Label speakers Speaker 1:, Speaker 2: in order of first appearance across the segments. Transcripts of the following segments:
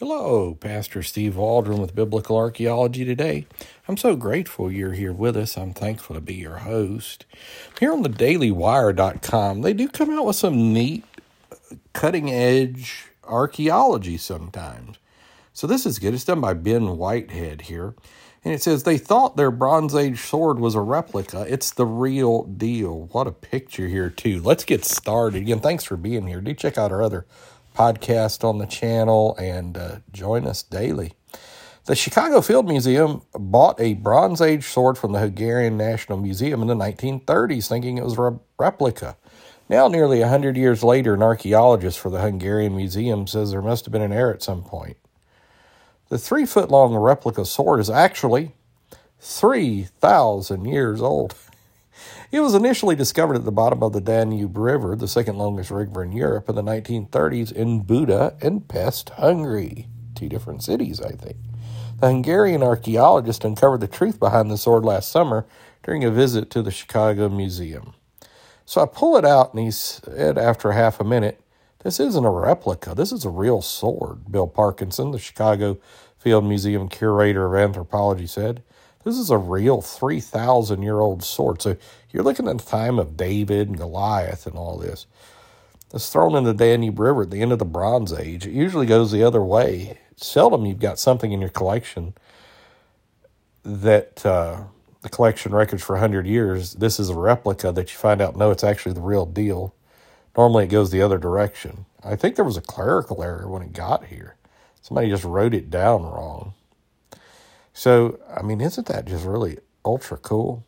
Speaker 1: Hello, Pastor Steve Waldron with Biblical Archaeology today. I'm so grateful you're here with us. I'm thankful to be your host. Here on the dailywire.com, they do come out with some neat, cutting edge archaeology sometimes. So this is good. It's done by Ben Whitehead here. And it says they thought their Bronze Age sword was a replica. It's the real deal. What a picture here, too. Let's get started. Again, thanks for being here. Do check out our other podcast on the channel and uh, join us daily. The Chicago Field Museum bought a Bronze Age sword from the Hungarian National Museum in the 1930s, thinking it was a replica. Now, nearly 100 years later, an archaeologist for the Hungarian Museum says there must have been an error at some point. The three foot long replica sword is actually 3,000 years old. It was initially discovered at the bottom of the Danube River, the second longest river in Europe, in the 1930s in Buda and Pest, Hungary. Two different cities, I think. The Hungarian archaeologist uncovered the truth behind the sword last summer during a visit to the Chicago Museum. So I pull it out, and he said after half a minute, This isn't a replica. This is a real sword, Bill Parkinson, the Chicago Field Museum curator of anthropology, said. This is a real 3,000 year old sword. So you're looking at the time of David and Goliath and all this. It's thrown in the Danube River at the end of the Bronze Age. It usually goes the other way. Seldom you've got something in your collection that uh, the collection records for 100 years. This is a replica that you find out, no, it's actually the real deal. Normally it goes the other direction. I think there was a clerical error when it got here. Somebody just wrote it down wrong. So, I mean, isn't that just really ultra cool?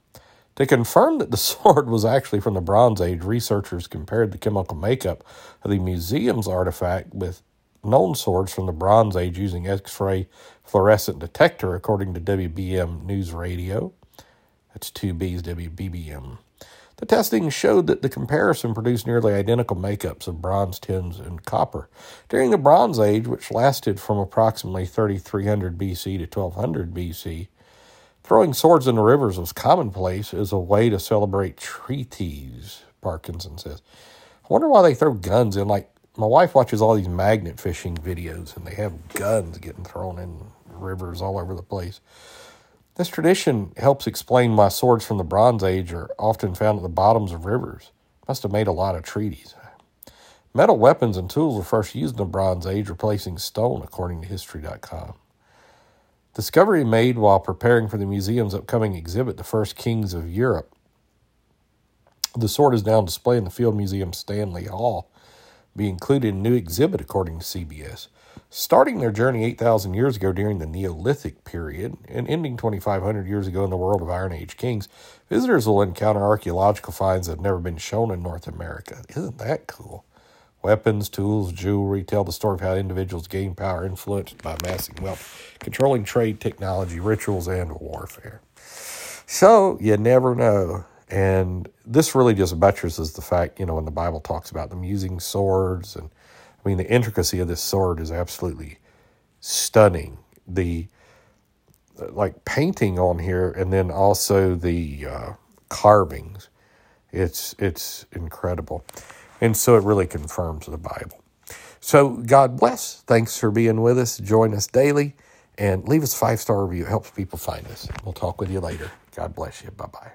Speaker 1: To confirm that the sword was actually from the Bronze Age, researchers compared the chemical makeup of the museum's artifact with known swords from the Bronze Age using X ray fluorescent detector, according to WBM News Radio. That's two B's, WBBM. The testing showed that the comparison produced nearly identical makeups of bronze, tins, and copper. During the Bronze Age, which lasted from approximately 3300 BC to 1200 BC, throwing swords in the rivers was commonplace as a way to celebrate treaties, Parkinson says. I wonder why they throw guns in. Like, my wife watches all these magnet fishing videos, and they have guns getting thrown in rivers all over the place. This tradition helps explain why swords from the Bronze Age are often found at the bottoms of rivers. Must have made a lot of treaties. Metal weapons and tools were first used in the Bronze Age, replacing stone, according to History.com. Discovery made while preparing for the museum's upcoming exhibit, The First Kings of Europe. The sword is now on display in the Field Museum Stanley Hall, be included in a new exhibit, according to CBS. Starting their journey 8,000 years ago during the Neolithic period and ending 2,500 years ago in the world of Iron Age kings, visitors will encounter archaeological finds that have never been shown in North America. Isn't that cool? Weapons, tools, jewelry tell the story of how individuals gain power influenced by amassing wealth, controlling trade, technology, rituals, and warfare. So you never know. And this really just buttresses the fact, you know, when the Bible talks about them using swords and I mean, the intricacy of this sword is absolutely stunning. The like painting on here, and then also the uh, carvings. It's it's incredible, and so it really confirms the Bible. So God bless. Thanks for being with us. Join us daily, and leave us five star review. It helps people find us. We'll talk with you later. God bless you. Bye bye.